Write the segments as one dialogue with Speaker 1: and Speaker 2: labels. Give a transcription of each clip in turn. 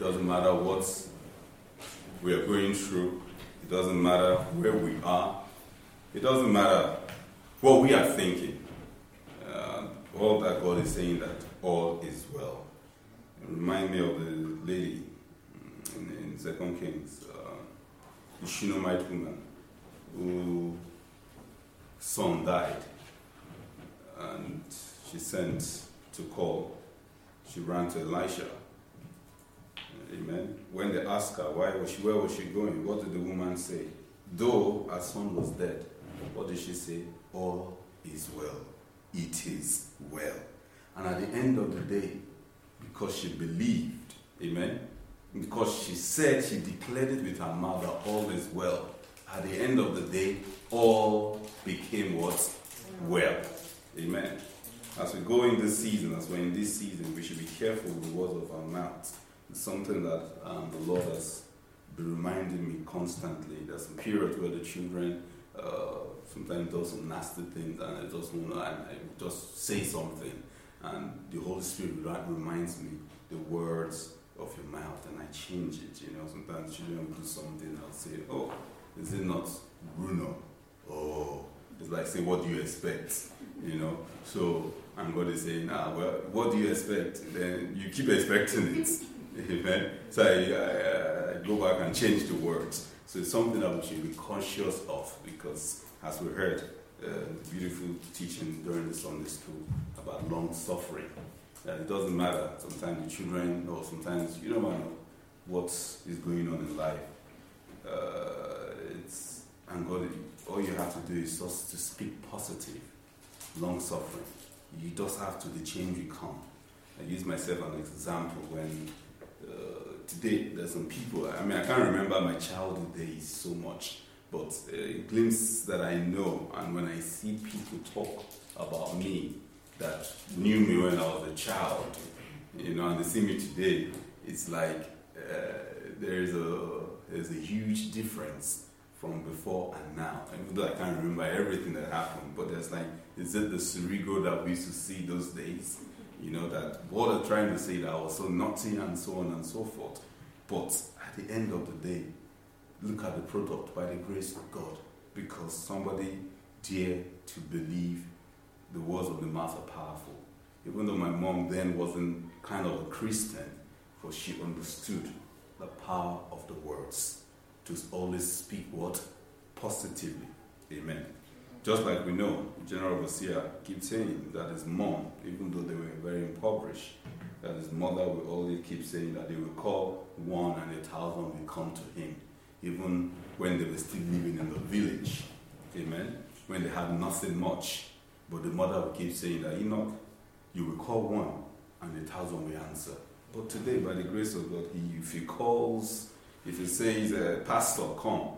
Speaker 1: doesn't matter what we are going through, it doesn't matter where we are, it doesn't matter what we are thinking. Uh, all that God is saying that all is well. It remind me of the lady in, in Second Kings, uh, Shunammite woman whose son died, and she sent to call. She ran to Elisha. Amen. When they asked her why was she, where was she going, what did the woman say? Though her son was dead, what did she say? All is well. It is well. And at the end of the day, because she believed, amen, because she said, she declared it with her mother, all is well. At the end of the day, all became what? Well. Amen. As we go in this season, as we're in this season, we should be careful with the words of our mouths. Something that um, the Lord has been reminding me constantly. There's some periods where the children uh, sometimes do some nasty things and I just want to, I just say something. And the Holy Spirit reminds me the words of your mouth and I change it. You know, sometimes children do something, I'll say, oh, is it not Bruno? Oh, it's like say, what do you expect? You know, so and God is saying, ah, well, what do you expect? Then you keep expecting it. Amen. So I, I, I, go back and change the words. So it's something that we should be conscious of because, as we heard, uh, beautiful teaching during the Sunday school about long suffering. That it doesn't matter. Sometimes the children, or sometimes you don't know what is going on in life. Uh, it's and God, all you have to do is just to speak positive, long suffering. You just have to the change will come. I use myself as an example when uh, today there's some people. I mean, I can't remember my childhood days so much, but a glimpse that I know, and when I see people talk about me that knew me when I was a child, you know, and they see me today, it's like uh, there's a there's a huge difference from before and now. Even though I can't remember everything that happened, but there's like, is it the Esirigho that we used to see those days? You know, that what are trying to say that I was so naughty and so on and so forth. But at the end of the day, look at the product by the grace of God because somebody dared to believe the words of the mouth are powerful. Even though my mom then wasn't kind of a Christian, for she understood the power of the words to always speak what? Positively. Amen. Just like we know, General Overseer keeps saying that his mom, even though they were very impoverished, that his mother will always keep saying that they will call one and a thousand will come to him, even when they were still living in the village. Amen. When they had nothing much. But the mother will keep saying that, Enoch, you will call one and a thousand will answer. But today, by the grace of God, if he calls, if he says, uh, Pastor, come,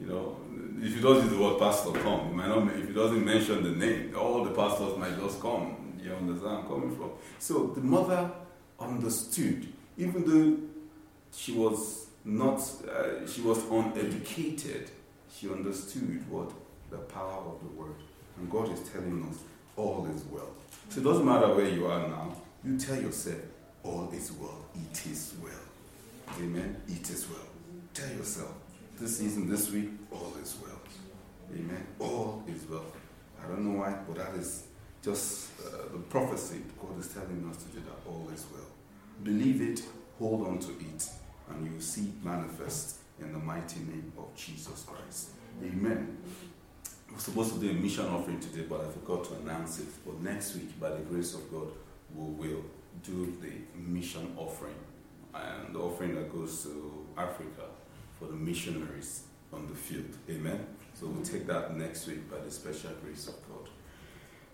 Speaker 1: you know, if you don't use the word pastor come, he might not, if he doesn't mention the name, all the pastors might just come. You understand I'm coming from? So the mother understood, even though she was not, uh, she was uneducated, she understood what the power of the word. And God is telling us all is well. So it doesn't matter where you are now, you tell yourself, all is well. It is well. Amen. It is well. Tell yourself, this season, this week, all is well. Amen. All is well. I don't know why, but that is just uh, the prophecy God is telling us to do that all is well. Believe it, hold on to it, and you will see it manifest in the mighty name of Jesus Christ. Amen. We're supposed to do a mission offering today, but I forgot to announce it. But next week, by the grace of God, we will do the mission offering and the offering that goes to Africa for the missionaries on the field. Amen. So we'll take that next week by the special grace of God.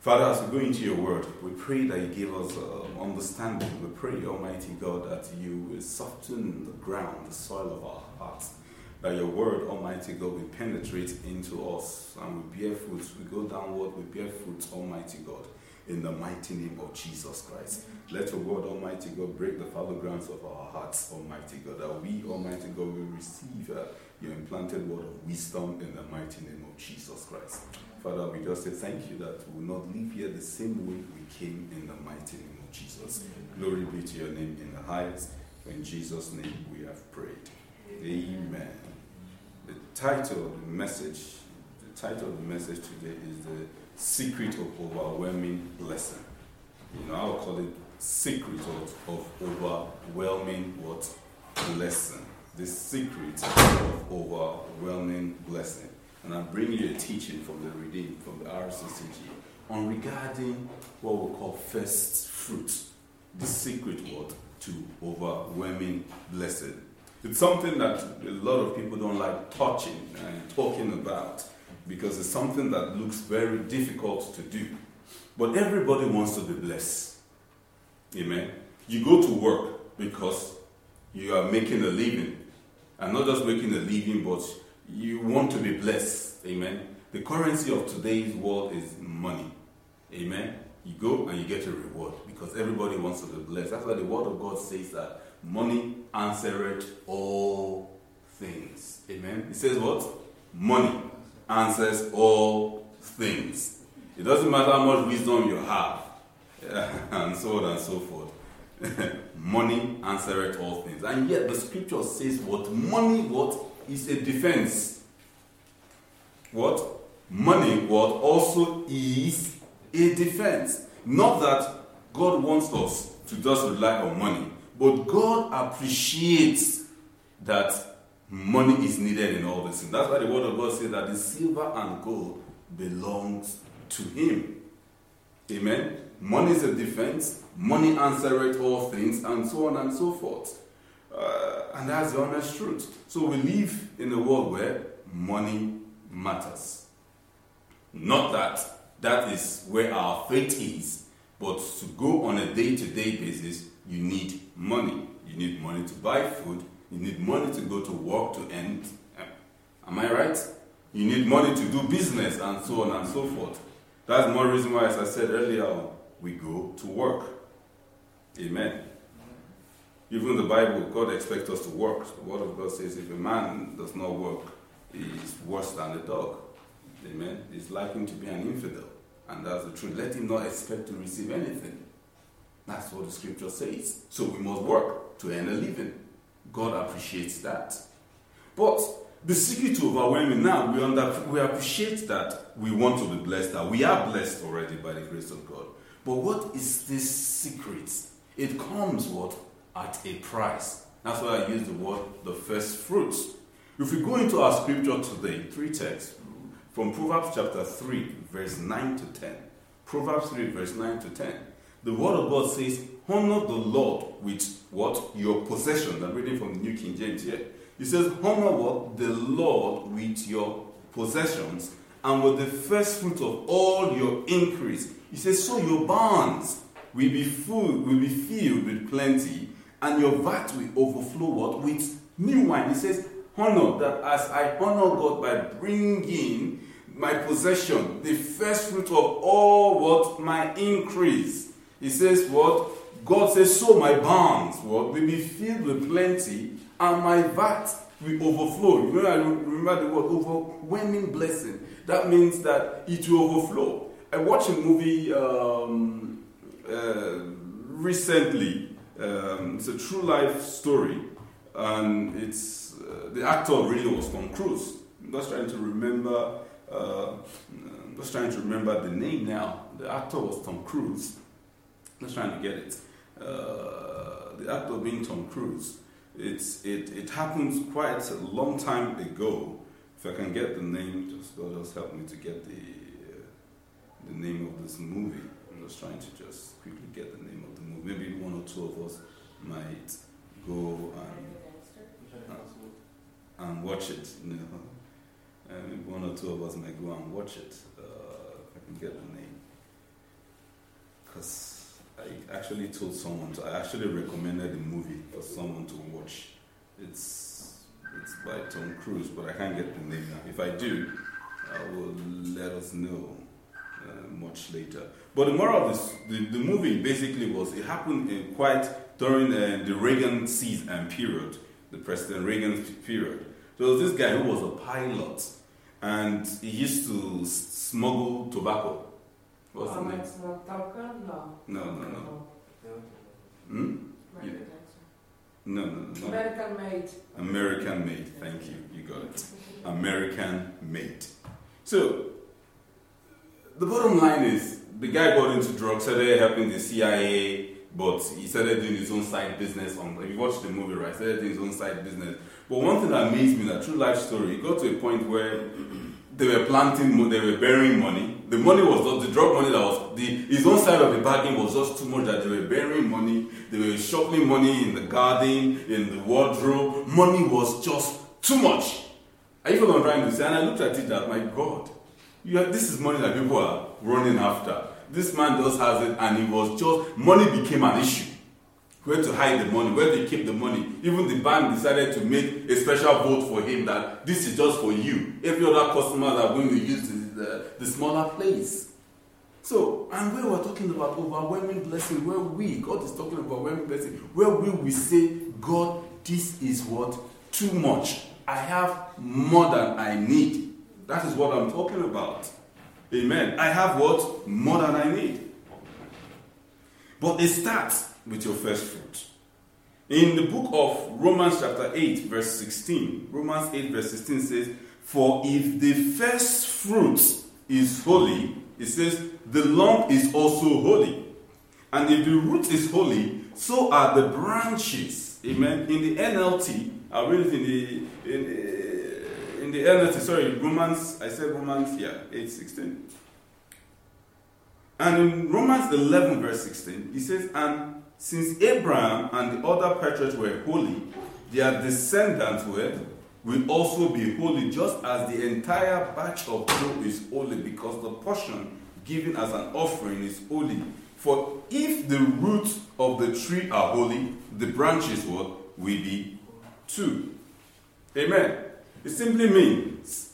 Speaker 1: Father, as we go into your word, we pray that you give us uh, understanding. We pray, Almighty God, that you will soften the ground, the soil of our hearts. That your word, Almighty God, will penetrate into us and we bear fruit. We go downward, we bear fruit, Almighty God, in the mighty name of Jesus Christ. Let your word, Almighty God, break the fallow grounds of our hearts, Almighty God, that we, Almighty God, will receive uh, your implanted word of wisdom in the mighty name of Jesus Christ. Father, we just say thank you that we will not leave here the same way we came in the mighty name of Jesus. Glory be to your name in the highest. In Jesus' name we have prayed. Amen. The title of the message, the title of the message today is the secret of overwhelming blessing. You know, I'll call it secret of, of overwhelming what blessing. The secret of overwhelming blessing. And I'm bringing you a teaching from the Redeemed, from the RCCG, on regarding what we call first fruits. The secret word to overwhelming blessing. It's something that a lot of people don't like touching and talking about because it's something that looks very difficult to do. But everybody wants to be blessed. Amen. You go to work because you are making a living. And not just making a living, but you want to be blessed. Amen. The currency of today's world is money. Amen. You go and you get a reward because everybody wants to be blessed. That's why the word of God says that money answereth all things. Amen. It says what? Money answers all things. It doesn't matter how much wisdom you have, and so on and so forth. money answereth all things. And yet the scripture says what? Money what is a defense. What? Money what also is a defense. Not that God wants us to just rely on money, but God appreciates that money is needed in all this. And that's why the word of God says that the silver and gold belongs to him. Amen. Money is a defense, money answereth all things, and so on and so forth. Uh, and that's the honest truth. So we live in a world where money matters. Not that that is where our faith is, but to go on a day to day basis, you need money. You need money to buy food, you need money to go to work to end. Eh, am I right? You need money to do business and so on and so forth. That's more reason why, as I said earlier, we go to work. Amen. Even the Bible, God expects us to work. The Word of God says if a man does not work, he is worse than a dog. Amen. He's likely to be an infidel. And that's the truth. Let him not expect to receive anything. That's what the scripture says. So we must work to earn a living. God appreciates that. But the secret to overwhelming now, we, under, we appreciate that we want to be blessed, that we are blessed already by the grace of God. But what is this secret? It comes what? At a price. That's why I use the word the first fruits. If we go into our scripture today, three texts from Proverbs chapter 3, verse 9 to 10. Proverbs 3, verse 9 to 10. The word of God says, Honor the Lord with what? Your possessions. I'm reading from the New King James here. He says, Honor what? The Lord with your possessions and with the first fruit of all your increase. He says, So your barns will be full, will be filled with plenty, and your vat will overflow what? With new wine. He says, Honor that as I honor God by bringing my possession, the first fruit of all what my increase. He says, What? God says, So my barns what will be filled with plenty, and my vat will overflow. Remember, I remember the word overwhelming blessing. That means that it will overflow. I watched a movie um, uh, recently. Um, it's a true life story, and it's uh, the actor really was Tom Cruise. I'm just trying to remember. Uh, I'm just trying to remember the name now. The actor was Tom Cruise. I'm just trying to get it. Uh, the actor being Tom Cruise. It's it it happens quite a long time ago. If I can get the name, just God just help me to get the uh, the name of this movie. I'm just trying to just quickly get the name of the movie. Maybe one or two of us might go and uh, and watch it. You know, uh, maybe one or two of us might go and watch it. Uh, if I can get the name, because I actually told someone to. I actually recommended the movie for someone to watch. It's it's by Tom Cruise, but I can't get the name now. If I do, I will let us know uh, much later. But the moral of this, the, the movie basically was it happened in quite during uh, the Reagan season period, the President Reagan period. There was this guy who was a pilot, and he used to smuggle tobacco What's the name?
Speaker 2: No.
Speaker 1: No, no, no. Hmm? No, no, no.
Speaker 2: American made.
Speaker 1: American made. Thank you. You got it. American made. So, the bottom line is the guy got into drugs, started helping the CIA, but he started doing his own side business. On if you watch the movie, right, started doing his own side business. But one thing that amazed me, that true life story, he got to a point where they were planting, they were burying money. The money was not the drug money that was the his own side of the bargain was just too much that they were burying money. They were shuffling money in the garden, in the wardrobe. Money was just too much. You what I'm trying to say? And I looked at it that my God, you have, this is money that people are running after. This man just has it, and it was just money became an issue. Where to hide the money, where to keep the money. Even the bank decided to make a special vote for him that this is just for you. Every other customers are going to use the, the, the smaller place. So, and where we're talking about overwhelming blessing, where we, God is talking about overwhelming blessing, where will we say, God, this is what? Too much. I have more than I need. That is what I'm talking about. Amen. I have what? More than I need. But it starts with your first fruit. In the book of Romans, chapter 8, verse 16, Romans 8, verse 16 says, For if the first fruit is holy, it says, the lump is also holy. And if the root is holy, so are the branches. Amen. In the NLT, I read it in the in, uh, in the NLT, sorry, Romans, I said Romans, yeah, 8, 16. And in Romans 11, verse 16, he says, And since Abraham and the other patriarchs were holy, their descendants were will also be holy, just as the entire batch of dough is holy, because the portion given as an offering is holy. For if the roots of the tree are holy, the branches what will be too. Amen. It simply means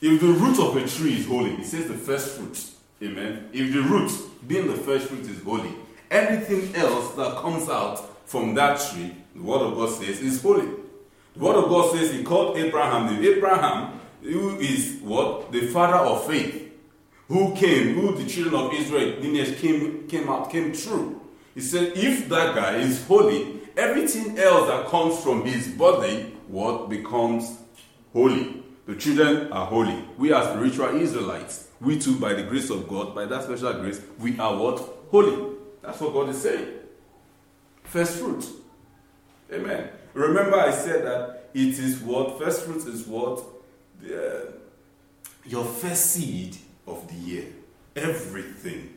Speaker 1: if the root of a tree is holy, it says the first fruit. Amen. If the root, being the first fruit, is holy, everything else that comes out from that tree, the word of God says, is holy. The word of God says he called Abraham the Abraham, who is what? The father of faith. Who came, who the children of Israel lineage came, came out, came true. He said, if that guy is holy, everything else that comes from his body, what becomes holy. The children are holy. We are spiritual Israelites. We too, by the grace of God, by that special grace, we are what? Holy. That's what God is saying. First fruit. Amen. Remember, I said that it is what? First fruit is what? The, uh, your first seed of the year. Everything.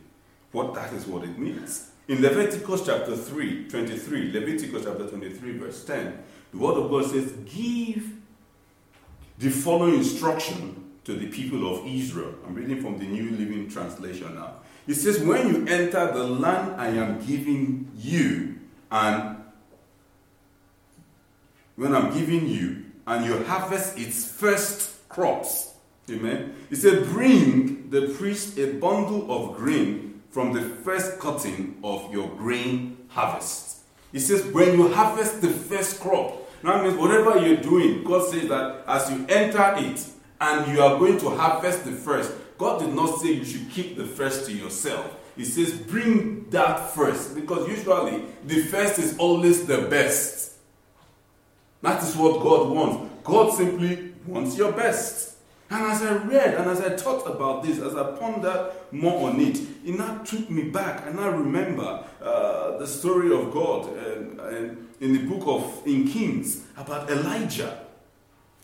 Speaker 1: What that is what it means. In Leviticus chapter 3, 23, Leviticus chapter 23, verse 10, the word of God says, Give the following instruction to the people of Israel. I'm reading from the New Living Translation now. It says, When you enter the land I am giving you, and when I'm giving you, and you harvest its first crops, amen. He said, Bring the priest a bundle of grain from the first cutting of your grain harvest. He says, When you harvest the first crop, now that means whatever you're doing, God says that as you enter it and you are going to harvest the first, God did not say you should keep the first to yourself. He says, bring that first. Because usually the first is always the best. That is what God wants. God simply wants your best. And as I read and as I thought about this, as I pondered more on it, it now took me back. And I remember uh, the story of God and, and in the book of in Kings about Elijah.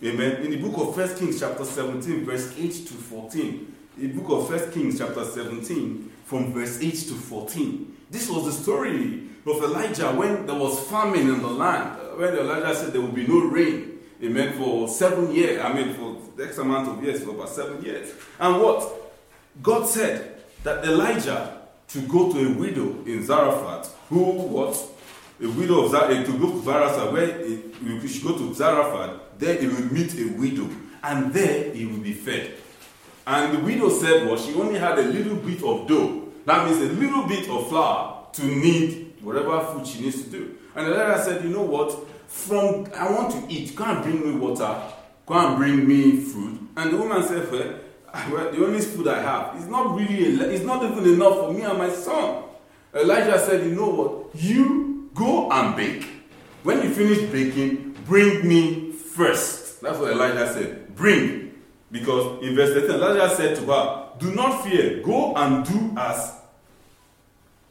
Speaker 1: Amen. In the book of First Kings, chapter 17, verse 8 to 14. The book of First Kings, chapter 17, from verse 8 to 14. This was the story of Elijah when there was famine in the land. Uh, when Elijah said there would be no rain. Amen. For seven years. I mean, for X amount of years, for about seven years. And what? God said that Elijah to go to a widow in Zarephath who was A widow of Zarephath, to go to Zarephath, where he should go to Zarephath, there he will meet a widow, and there he will be fed. And the widow said, well, she only had a little bit of dough. That means a little bit of flour to knead whatever food she needs to do. And Elijah said, you know what? From I want to eat, go and bring me water, go and bring me food. And the woman said, well, well, the only food I have is not really, it's not even enough for me and my son. Elijah said, you know what? You go and bake. When you finish baking, bring me first. That's what Elijah said. Bring. Because in verse 13, Elijah said to her, Do not fear, go and do as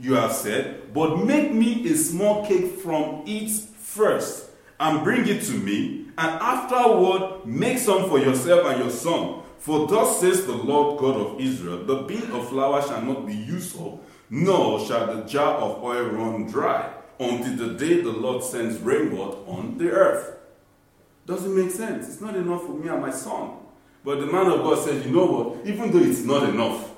Speaker 1: you have said, but make me a small cake from it first, and bring it to me, and afterward make some for yourself and your son. For thus says the Lord God of Israel The bin of flour shall not be used up, nor shall the jar of oil run dry, until the day the Lord sends rainwater on the earth. Doesn't make sense. It's not enough for me and my son. But the man of God said, You know what? Even though it's not enough,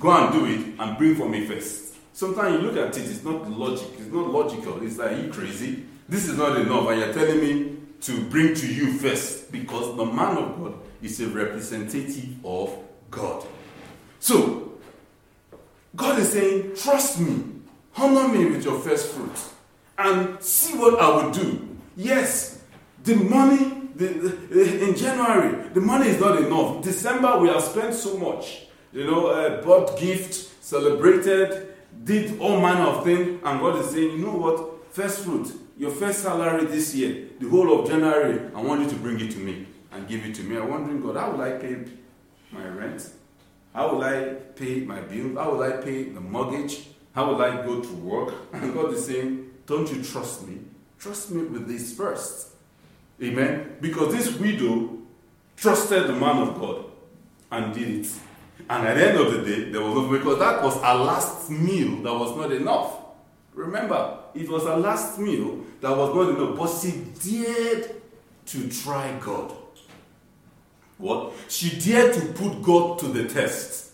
Speaker 1: go and do it and bring for me first. Sometimes you look at it, it's not logic, it's not logical. It's like, you crazy? This is not enough, and you're telling me to bring to you first because the man of God is a representative of God. So, God is saying, Trust me, honor me with your first fruit, and see what I will do. Yes, the money, the, the, in January, the money is not enough. December, we have spent so much. You know, uh, bought gifts, celebrated, did all manner of things, and God is saying, You know what? First fruit, your first salary this year, the whole of January, I want you to bring it to me and give it to me. I'm wondering, God, how will I pay my rent? How will I pay my bill? How will I pay the mortgage? How will I go to work? And God is saying, Don't you trust me? Trust me with this first. Amen. Because this widow trusted the man of God and did it. And at the end of the day, there was no because that was a last meal that was not enough. Remember, it was her last meal that was not enough, but she dared to try God. What? She dared to put God to the test.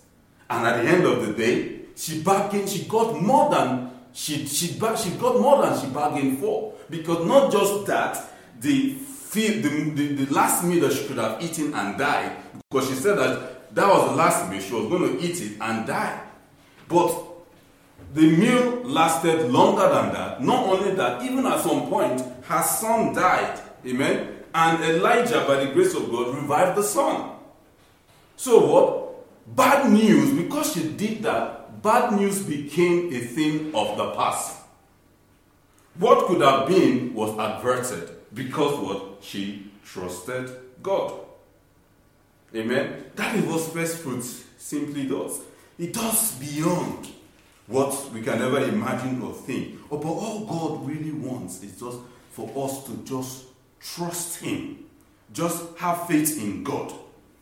Speaker 1: And at the end of the day, she bargained, she got more than she, she, she got more than she bargained for. Because not just that, the, the, the, the last meal that she could have eaten and died, because she said that that was the last meal, she was going to eat it and die. But the meal lasted longer than that. Not only that, even at some point, her son died. Amen. And Elijah, by the grace of God, revived the son. So what? Bad news, because she did that, bad news became a thing of the past. What could have been was averted because what? She trusted God. Amen. That is what first fruits simply does. It does beyond what we can ever imagine or think. But all God really wants is just for us to just trust Him, just have faith in God,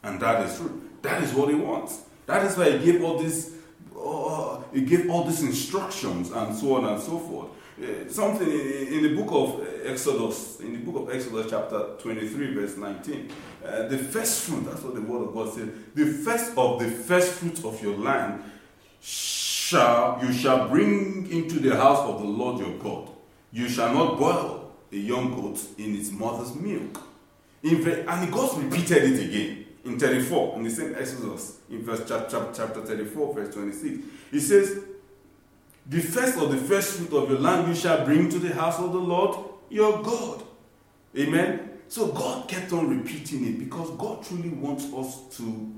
Speaker 1: and that is true. That is what He wants. That is why He gave all this. Uh, he gave all these instructions and so on and so forth. Uh, something in, in, the book of Exodus, in the book of Exodus, chapter 23, verse 19. Uh, the first fruit, that's what the word of God says. The first of the first fruit of your land shall you shall bring into the house of the Lord your God. You shall not boil a young goat in its mother's milk. and God repeated it again in 34, in the same Exodus, in verse chapter, chapter 34, verse 26. He says, The first of the first fruit of your land you shall bring to the house of the Lord your God. Amen. So God kept on repeating it because God truly wants us to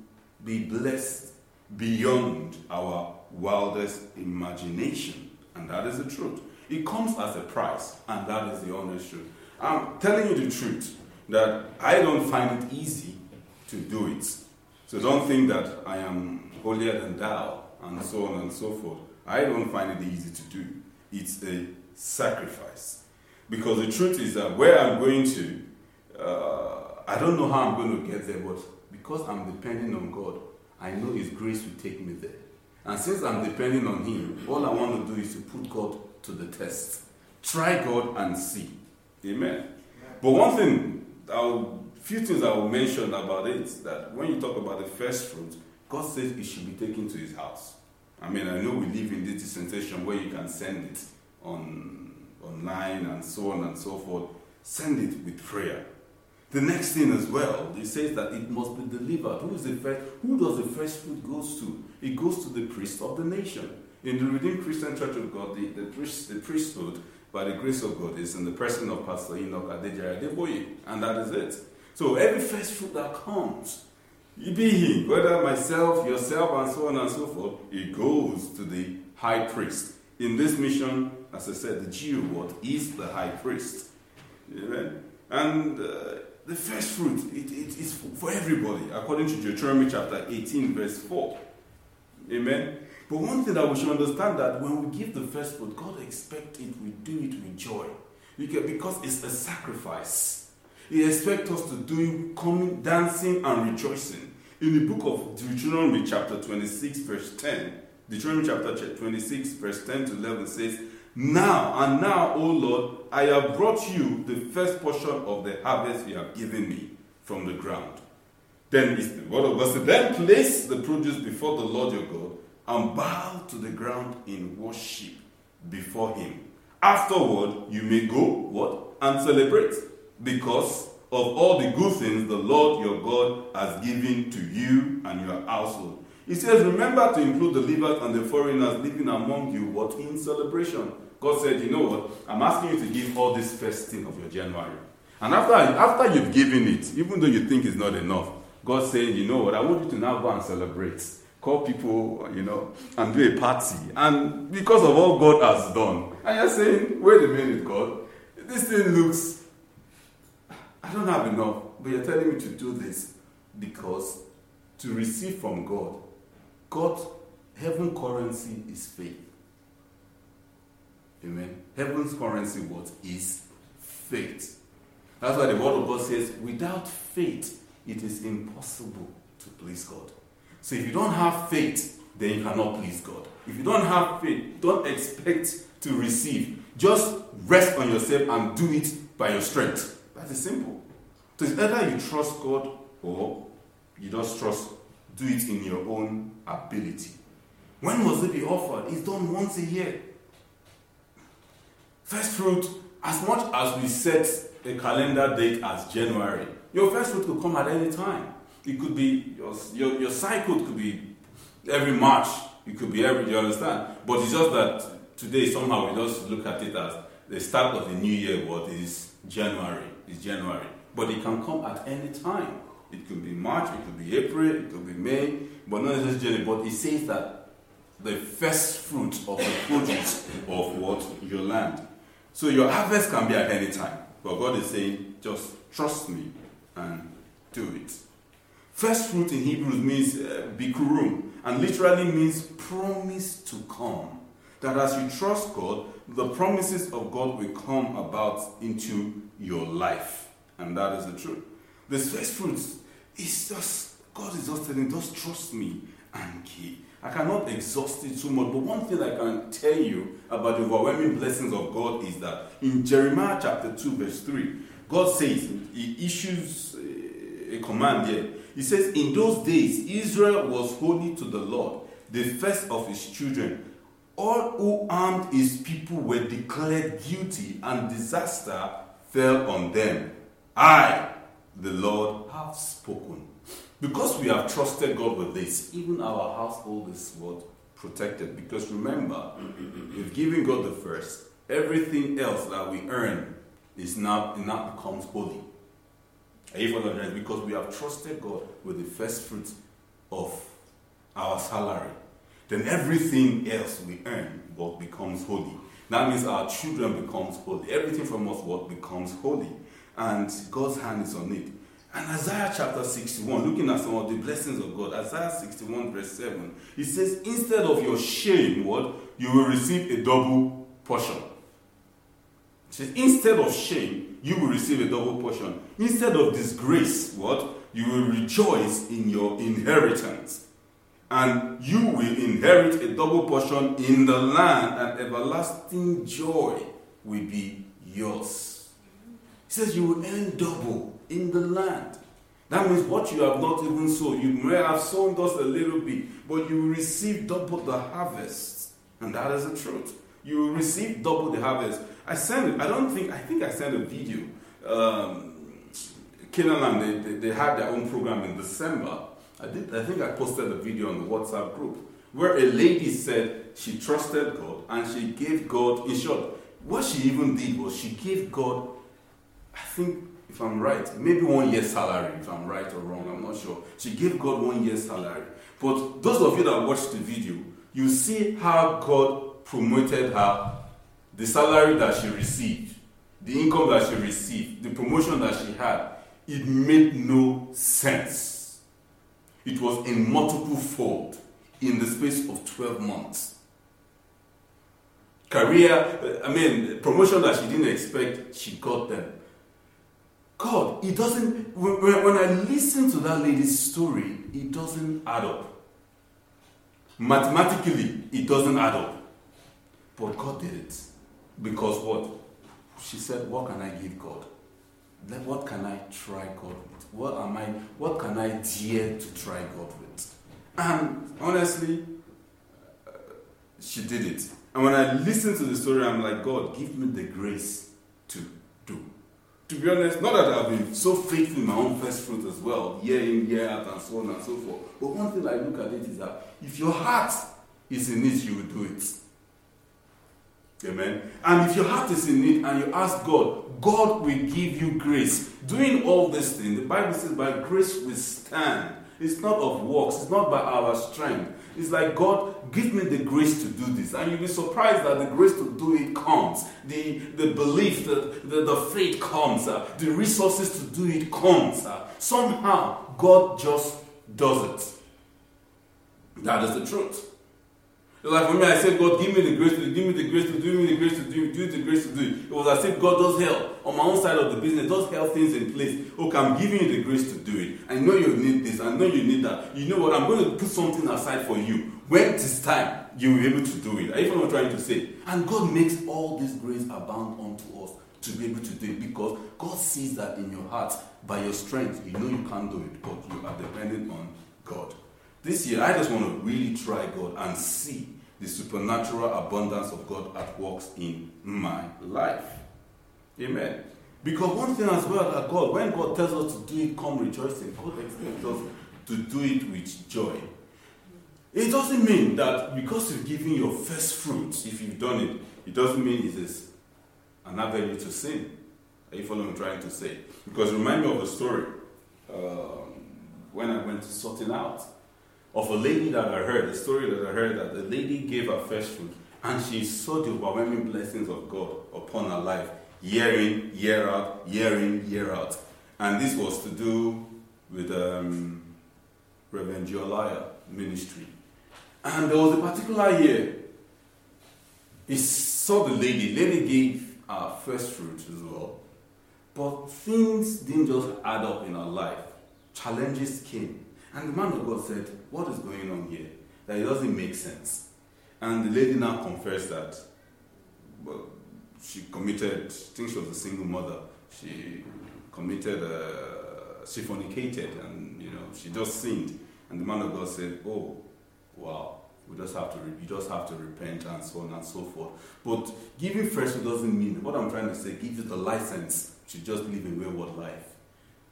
Speaker 1: be blessed beyond our wildest imagination. And that is the truth. It comes as a price, and that is the honest truth. I'm telling you the truth that I don't find it easy to do it. So don't think that I am holier than thou, and so on and so forth. I don't find it easy to do. It's a sacrifice. Because the truth is that where I'm going to, uh, I don't know how I'm going to get there, but because I'm depending on God, I know His grace will take me there. And since I'm depending on Him, all I want to do is to put God to the test. Try God and see. Amen. But one thing, a few things I will mention about it that when you talk about the first fruit, God says it should be taken to His house. I mean, I know we live in this dispensation where you can send it on online and so on and so forth. Send it with prayer. The next thing as well, it says that it must be delivered. Who is the first? Who does the first fruit goes to? It goes to the priest of the nation. In the Redeemed Christian Church of God, the, the, priest, the priesthood, by the grace of God, is in the person of Pastor Enoch Adejare Adeboye, and that is it. So every first fruit that comes, be he, whether myself, yourself, and so on and so forth, it goes to the high priest. In this mission, as I said, the Jew, what is the high priest. Amen. And uh, the first fruit, it, it is for everybody, according to Deuteronomy chapter 18, verse 4. Amen. But one thing that we should understand that when we give the first fruit, God expects it, we do it with joy. Because it's a sacrifice. He expects us to do coming, dancing, and rejoicing. In the book of Deuteronomy, chapter 26, verse 10, Deuteronomy chapter 26, verse 10 to 11 says, Now and now, O Lord, I have brought you the first portion of the harvest you have given me from the ground. Then the word of God Then place the produce before the Lord your God and bow to the ground in worship before him. Afterward, you may go, what? And celebrate because of all the good things the Lord your God has given to you and your household. He says, Remember to include the Levites and the foreigners living among you, what in celebration. God said, You know what? I'm asking you to give all this first thing of your January. And after, after you've given it, even though you think it's not enough, God said, You know what? I want you to now go and celebrate call people, you know, and do a party. And because of all God has done, and you're saying, wait a minute, God, this thing looks, I don't have enough, but you're telling me to do this because to receive from God, God, heaven currency is faith. Amen. Heaven's currency what is faith. That's why the word of God says, without faith, it is impossible to please God. So if you don't have faith, then you cannot please God. If you don't have faith, don't expect to receive. Just rest on yourself and do it by your strength. That is simple. So it's either you trust God or you just trust, do it in your own ability. When was it be offered? It's done once a year. First fruit, as much as we set a calendar date as January, your first fruit could come at any time. It could be your, your, your cycle could be every March. It could be every. You understand? But it's just that today somehow we just look at it as the start of the new year. What is January? Is January, but it can come at any time. It could be March. It could be April. It could be May. But not just January. But it says that the first fruit of the produce of what your land. So your harvest can be at any time. But God is saying, just trust me and do it. First fruit in Hebrews means uh, bikurim and literally means promise to come. That as you trust God, the promises of God will come about into your life. And that is the truth. This first fruit is just, God is just telling, just trust me and keep. I cannot exhaust it too much, but one thing I can tell you about the overwhelming blessings of God is that in Jeremiah chapter 2, verse 3, God says, He issues a command here he says, In those days, Israel was holy to the Lord, the first of his children. All who harmed his people were declared guilty, and disaster fell on them. I, the Lord, have spoken. Because we have trusted God with this, even our household is what protected. Because remember, if giving God the first, everything else that we earn is now, now becomes holy. Are you following Because we have trusted God with the first fruits of our salary. Then everything else we earn what becomes holy. That means our children becomes holy. Everything from us what becomes holy. And God's hand is on it. And Isaiah chapter 61, looking at some of the blessings of God, Isaiah 61, verse 7, it says, Instead of your shame, what? You will receive a double portion. It says, Instead of shame, you will receive a double portion. Instead of disgrace, what? You will rejoice in your inheritance. And you will inherit a double portion in the land, and everlasting joy will be yours. He says you will earn double in the land. That means what you have not even sown. You may have sown just a little bit, but you will receive double the harvest. And that is the truth. You will receive double the harvest. I sent, I don't think, I think I sent a video. Um, they, they, they, had their own program in December. I, did, I think I posted a video on the WhatsApp group where a lady said she trusted God and she gave God, in short, what she even did was she gave God, I think, if I'm right, maybe one year's salary, if I'm right or wrong, I'm not sure. She gave God one year's salary. But those of you that watched the video, you see how God promoted her the salary that she received, the income that she received, the promotion that she had, it made no sense. It was in multiple fold in the space of 12 months. Career, uh, I mean, promotion that she didn't expect, she got them. God, it doesn't, when, when I listen to that lady's story, it doesn't add up. Mathematically, it doesn't add up. But God did it. Because what? She said, What can I give God? Then what can I try God with? What am I what can I dare to try God with? And honestly, she did it. And when I listen to the story, I'm like, God, give me the grace to do. To be honest, not that I've been so faithful in my own first fruit as well, year in, year out, and so on and so forth. But one thing I look at it is that if your heart is in it, you will do it. Amen. And if your heart is in it and you ask God, God will give you grace. Doing all this thing, the Bible says, by grace we stand. It's not of works, it's not by our strength. It's like, God, give me the grace to do this. And you'll be surprised that the grace to do it comes. The, the belief, the, the, the faith comes. Uh, the resources to do it comes. Uh, somehow, God just does it. That is the truth. Like for me, I said, God, give me the grace to give me the grace to do, give me the grace to do, me the grace to do it. It was as if God does help on my own side of the business, does help things in place. Okay, I'm giving you the grace to do it. I know you need this, I know you need that. You know what? I'm going to put something aside for you. When it is time, you will be able to do it. Are what I'm trying to say? And God makes all this grace abound unto us to be able to do it because God sees that in your heart by your strength. You know you can't do it, but you are dependent on God. This year, I just want to really try God and see the supernatural abundance of God at work in my life. Amen. Because one thing as well that God, when God tells us to do it, come rejoicing, God expects us to do it with joy. It doesn't mean that because you've given your first fruits, if you've done it, it doesn't mean it is an avenue to sin. Are you following what I'm trying to say? Because remind me of a story um, when I went to sorting out of a lady that I heard, a story that I heard that the lady gave her first fruit and she saw the overwhelming blessings of God upon her life, year in, year out, year in, year out. And this was to do with um, Reverend Jolaya ministry. And there was a particular year, he saw the lady, lady gave her first fruit as well. But things didn't just add up in her life. Challenges came. And the man of God said, What is going on here? That it doesn't make sense. And the lady now confessed that well, she committed, I think she was a single mother, she committed, uh, she fornicated, and you know, she just sinned. And the man of God said, Oh, wow, we just have to, you just have to repent and so on and so forth. But giving fresh doesn't mean, what I'm trying to say, give you the license to just live a wayward life.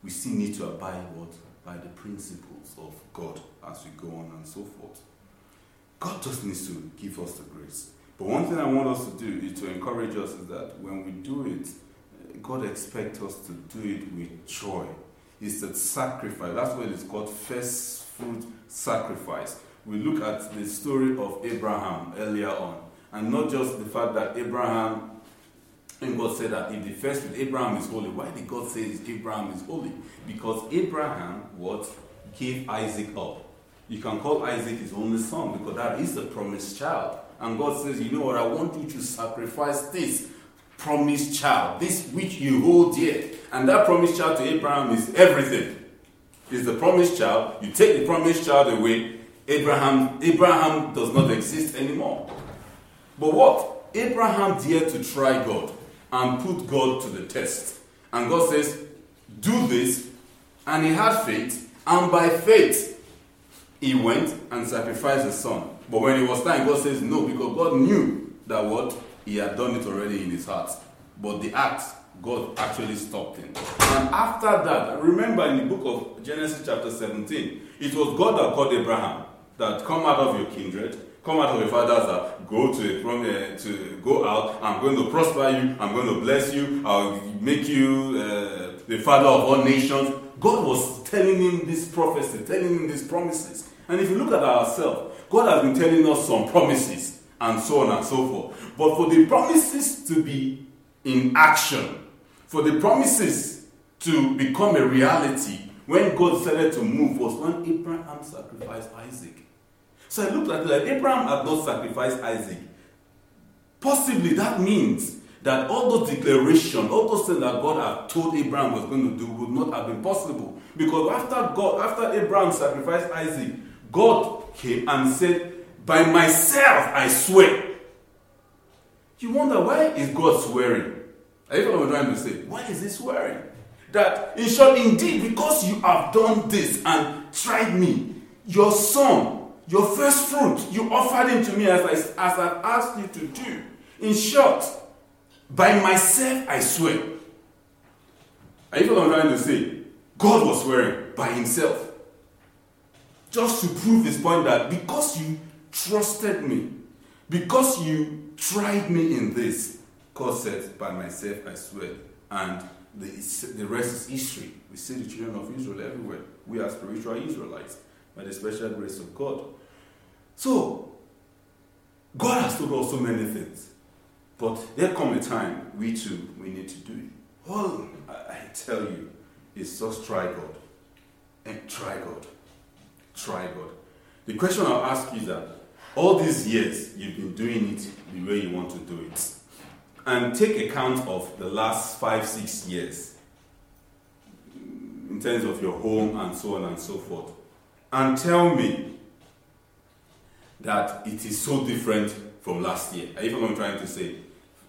Speaker 1: We still need to abide what? By the principles of God as we go on and so forth. God just needs to give us the grace. But one thing I want us to do is to encourage us is that when we do it, God expects us to do it with joy. It's a sacrifice. That's why it's called first fruit sacrifice. We look at the story of Abraham earlier on, and not just the fact that Abraham and God said that if the first with Abraham is holy, why did God say Abraham is holy? Because Abraham what gave Isaac up. You can call Isaac his only son because that is the promised child. And God says, you know what, I want you to sacrifice this promised child, this which you hold dear. And that promised child to Abraham is everything. Is the promised child. You take the promised child away, Abraham, Abraham does not exist anymore. But what? Abraham dared to try God and put God to the test. And God says, Do this. And he had faith, and by faith, he went and sacrificed his son. But when it was time, God says no, because God knew that what? He had done it already in his heart. But the act, God actually stopped him. And after that, remember in the book of Genesis chapter 17, it was God that called Abraham that come out of your kindred, come out of your father's house, go to a from uh, to go out. I'm going to prosper you. I'm going to bless you. I'll make you uh, the father of all nations. God was telling him this prophecy, telling him these promises. And if you look at ourselves, God has been telling us some promises. and so on and so forth. But for the promises to be in action, for the promises to become a reality, when God started to move was when Abraham sacrificed Isaac. So I looked at it like Abraham had not sacrificed Isaac. Possibly that means that all those declarations, all those things that God had told Abraham was going to do would not have been possible. Because after God, after Abraham sacrificed Isaac, God came and said, By myself I swear. You wonder why is God swearing? Are you what I'm trying to say? Why is he swearing? That in short, indeed, because you have done this and tried me, your son, your first fruit, you offered him to me as I, as I asked you to do. In short, by myself I swear. Are you what I'm trying to say? God was swearing by himself. Just to prove his point that because you trusted me, because you tried me in this, God said, By myself I swear. And the, the rest is history. We see the children of Israel everywhere. We are spiritual Israelites by the special grace of God. So, God has told us so many things. But there come a time we too we need to do it. All I, tell you is just try God. And try God. Try God. The question I'll ask you is that all these years you've been doing it the way you want to do it. And take account of the last five, six years in terms of your home and so on and so forth. And tell me that it is so different from last year. Even I'm trying to say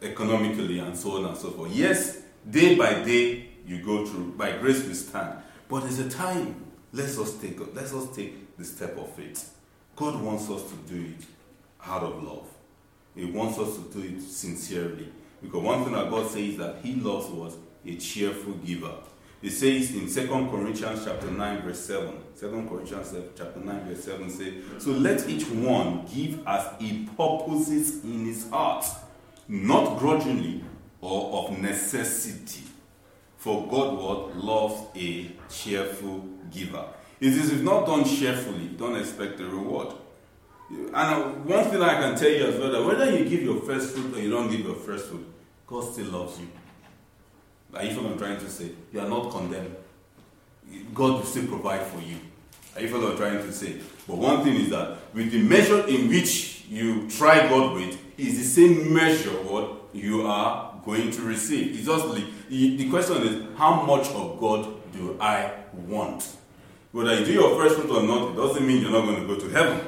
Speaker 1: economically and so on and so forth. Yes, day by day you go through, by grace we stand. But there's a time. Let's us take let's us take the step of faith. God wants us to do it out of love. He wants us to do it sincerely. Because one thing that God says that He loves was a cheerful giver. It says in 2 Corinthians chapter 9, verse 7. 2 Corinthians chapter 9, verse 7 says, So let each one give as he purposes in his heart not grudgingly or of necessity. For God what loves a cheerful giver. It is if not done cheerfully, don't expect a reward. And uh, one thing I can tell you as well that whether you give your first fruit or you don't give your first fruit, God still loves you. Are you what I'm trying to say? You are not condemned. God will still provide for you. Are you what I'm trying to say? But one thing is that with the measure in which you try God with, is the same measure what you are going to receive. It's just the, the question is how much of God do I want? Whether you do your first fruit or not, it doesn't mean you're not going to go to heaven.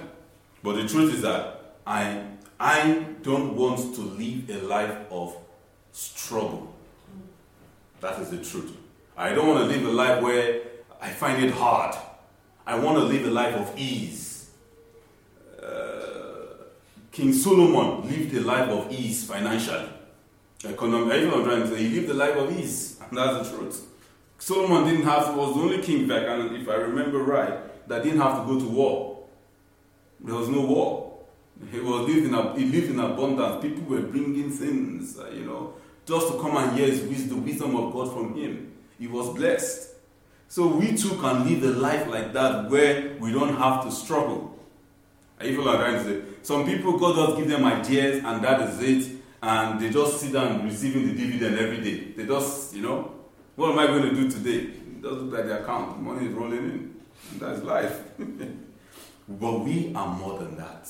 Speaker 1: But the truth is that I I don't want to live a life of struggle. That is the truth. I don't want to live a life where I find it hard. I want to live a life of ease. Uh, King Solomon lived a life of ease financially. Economic, I'm trying to say, he lived a life of ease, and that's the truth. Solomon didn't have, was the only king back, and if I remember right, that didn't have to go to war. There was no war. He was lived in, he lived in abundance. People were bringing things, uh, you know, just to come and hear his wisdom, the wisdom of God from him. He was blessed. So we too can live a life like that where we don't have to struggle. You what I'm trying to say? Some people, God just give them ideas and that is it. And they just sit down receiving the dividend every day. They just, you know, what am I going to do today? It doesn't look like the account. Money is rolling in. And that's life. but we are more than that.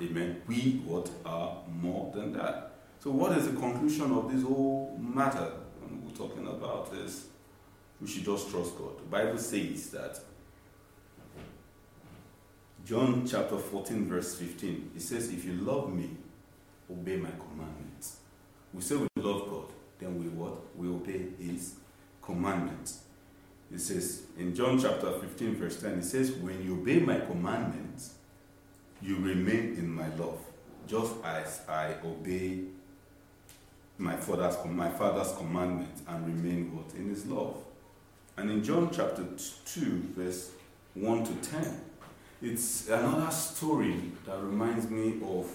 Speaker 1: Amen. We what are more than that. So what is the conclusion of this whole matter when we're talking about is we should just trust God. The Bible says that John chapter 14, verse 15, it says, If you love me, obey my commandments. We say we love God, then we what? We obey his commandments. It says in John chapter 15, verse 10, it says, When you obey my commandments, you remain in my love, just as I obey my father's, my father's commandments and remain what? In his love. And in John chapter 2, verse 1 to 10, it's another story that reminds me of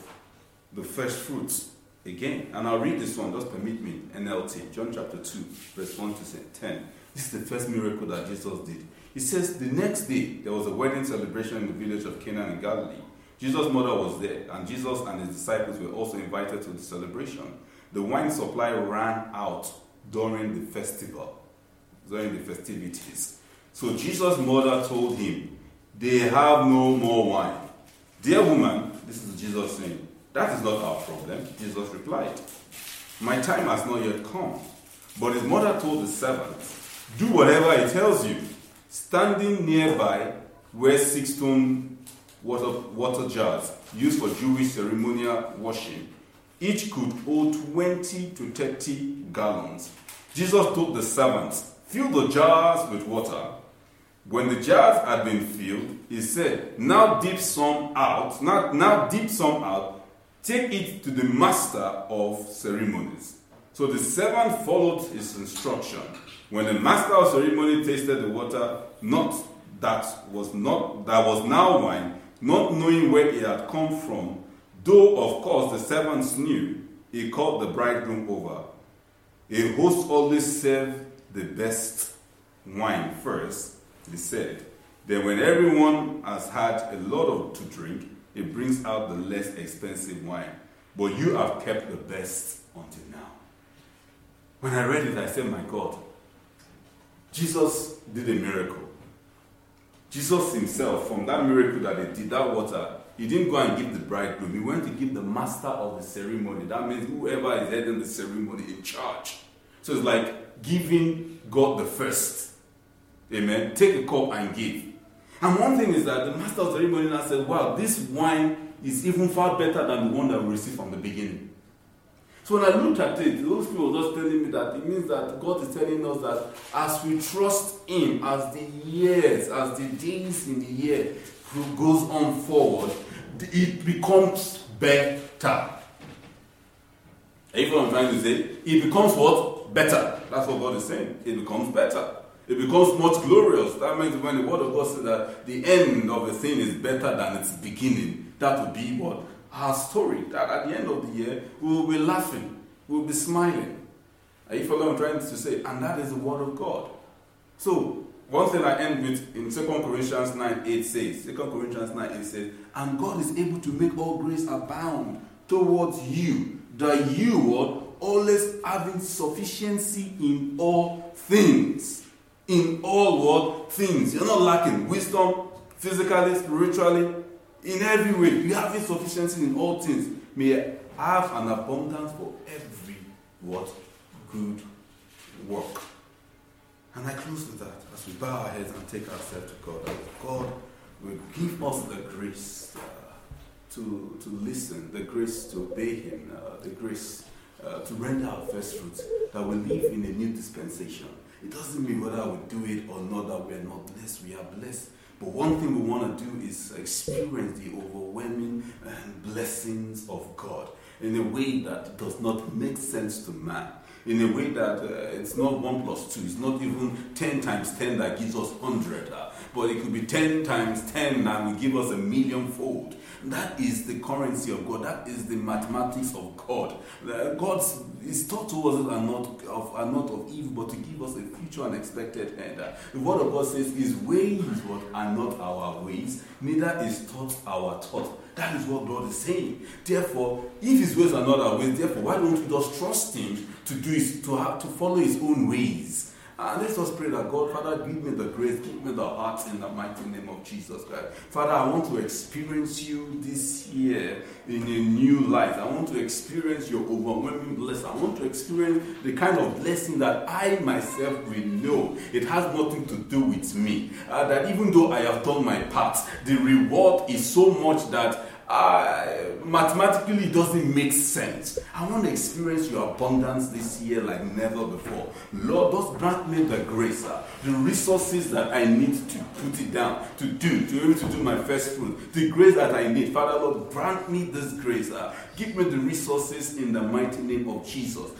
Speaker 1: the first fruits again. And I'll read this one, just permit me. NLT, John chapter 2, verse 1 to 10. This is the first miracle that Jesus did. He says, The next day there was a wedding celebration in the village of Cana in Galilee. Jesus' mother was there, and Jesus and his disciples were also invited to the celebration. The wine supply ran out during the festival, during the festivities. So Jesus' mother told him, They have no more wine. Dear woman, this is Jesus saying, That is not our problem. Jesus replied, My time has not yet come. But his mother told the servants, Do whatever he tells you. Standing nearby were six stone water, water jars used for Jewish ceremonial washing. Each could hold 20 to 30 gallons. Jesus told the servants, Fill the jars with water. When the jars had been filled, he said, Now dip some out, now, now dip some out, take it to the master of ceremonies. So the servant followed his instruction. When the master of ceremony tasted the water, not that was not that was now wine, not knowing where it had come from, though of course the servants knew, he called the bridegroom over. A host always serves the best wine first, he said. Then when everyone has had a lot of to drink, he brings out the less expensive wine. But you have kept the best until now. When I read it, I said, My God, Jesus did a miracle. Jesus himself, from that miracle that he did, that water, he didn't go and give the bridegroom. He went to give the master of the ceremony. That means whoever is heading the ceremony in charge. So it's like giving God the first. Amen. Take a cup and give. And one thing is that the master of the ceremony now said, Wow, this wine is even far better than the one that we received from the beginning. So when I looked at it, those people were just telling me that it means that God is telling us that as we trust Him, as the years, as the days in the year who goes on forward, it becomes better. Are you what I'm trying to say? It becomes what? Better. That's what God is saying. It becomes better. It becomes much glorious. That means when the word of God says that the end of a thing is better than its beginning, that would be what? our story that at the end of the year we will be laughing, we will be smiling. Are you following what I'm trying to say? And that is the word of God. So, one thing I end with in 2 Corinthians 9 8 says, 2 Corinthians 9 8 says, and God is able to make all grace abound towards you, that you are always having sufficiency in all things. In all what things. You're not lacking wisdom, physically, spiritually, in every way. You have insufficiency in all things. May have an abundance for every what? Good work. And I close with that as we bow our heads and take ourselves to God. God will give us the grace uh, to, to listen, the grace to obey Him, uh, the grace uh, to render our first fruits, that we live in a new dispensation. It doesn't mean whether we do it or not that we are not blessed. We are blessed but one thing we want to do is experience the overwhelming blessings of God in a way that does not make sense to man. In a way that uh, it's not 1 plus 2, it's not even 10 times 10 that gives us 100, uh, but it could be 10 times 10 and will give us a million fold. That is the currency of God. That is the mathematics of God. God's his thought towards us are not of are not of evil, but to give us a future and expected end. The word of God says, His ways what are not our ways, neither is thought our thought. That is what God is saying. Therefore, if His ways are not our ways, therefore, why don't we just trust Him to do his, to have to follow His own ways? And let's just pray that God, Father, give me the grace, give me the heart in the mighty name of Jesus Christ. Father, I want to experience you this year in a new light. I want to experience your overwhelming blessing. I want to experience the kind of blessing that I myself will know. It has nothing to do with me. Uh, that even though I have done my part, the reward is so much that uh, mathematically it doesn't make sense. I want to experience your abundance this year like never before. Lord, just grant me the grace, uh, the resources that I need to put it down, to do, to be able to do my first fruit, the grace that I need. Father, Lord, grant me this grace. Uh, give me the resources in the mighty name of Jesus.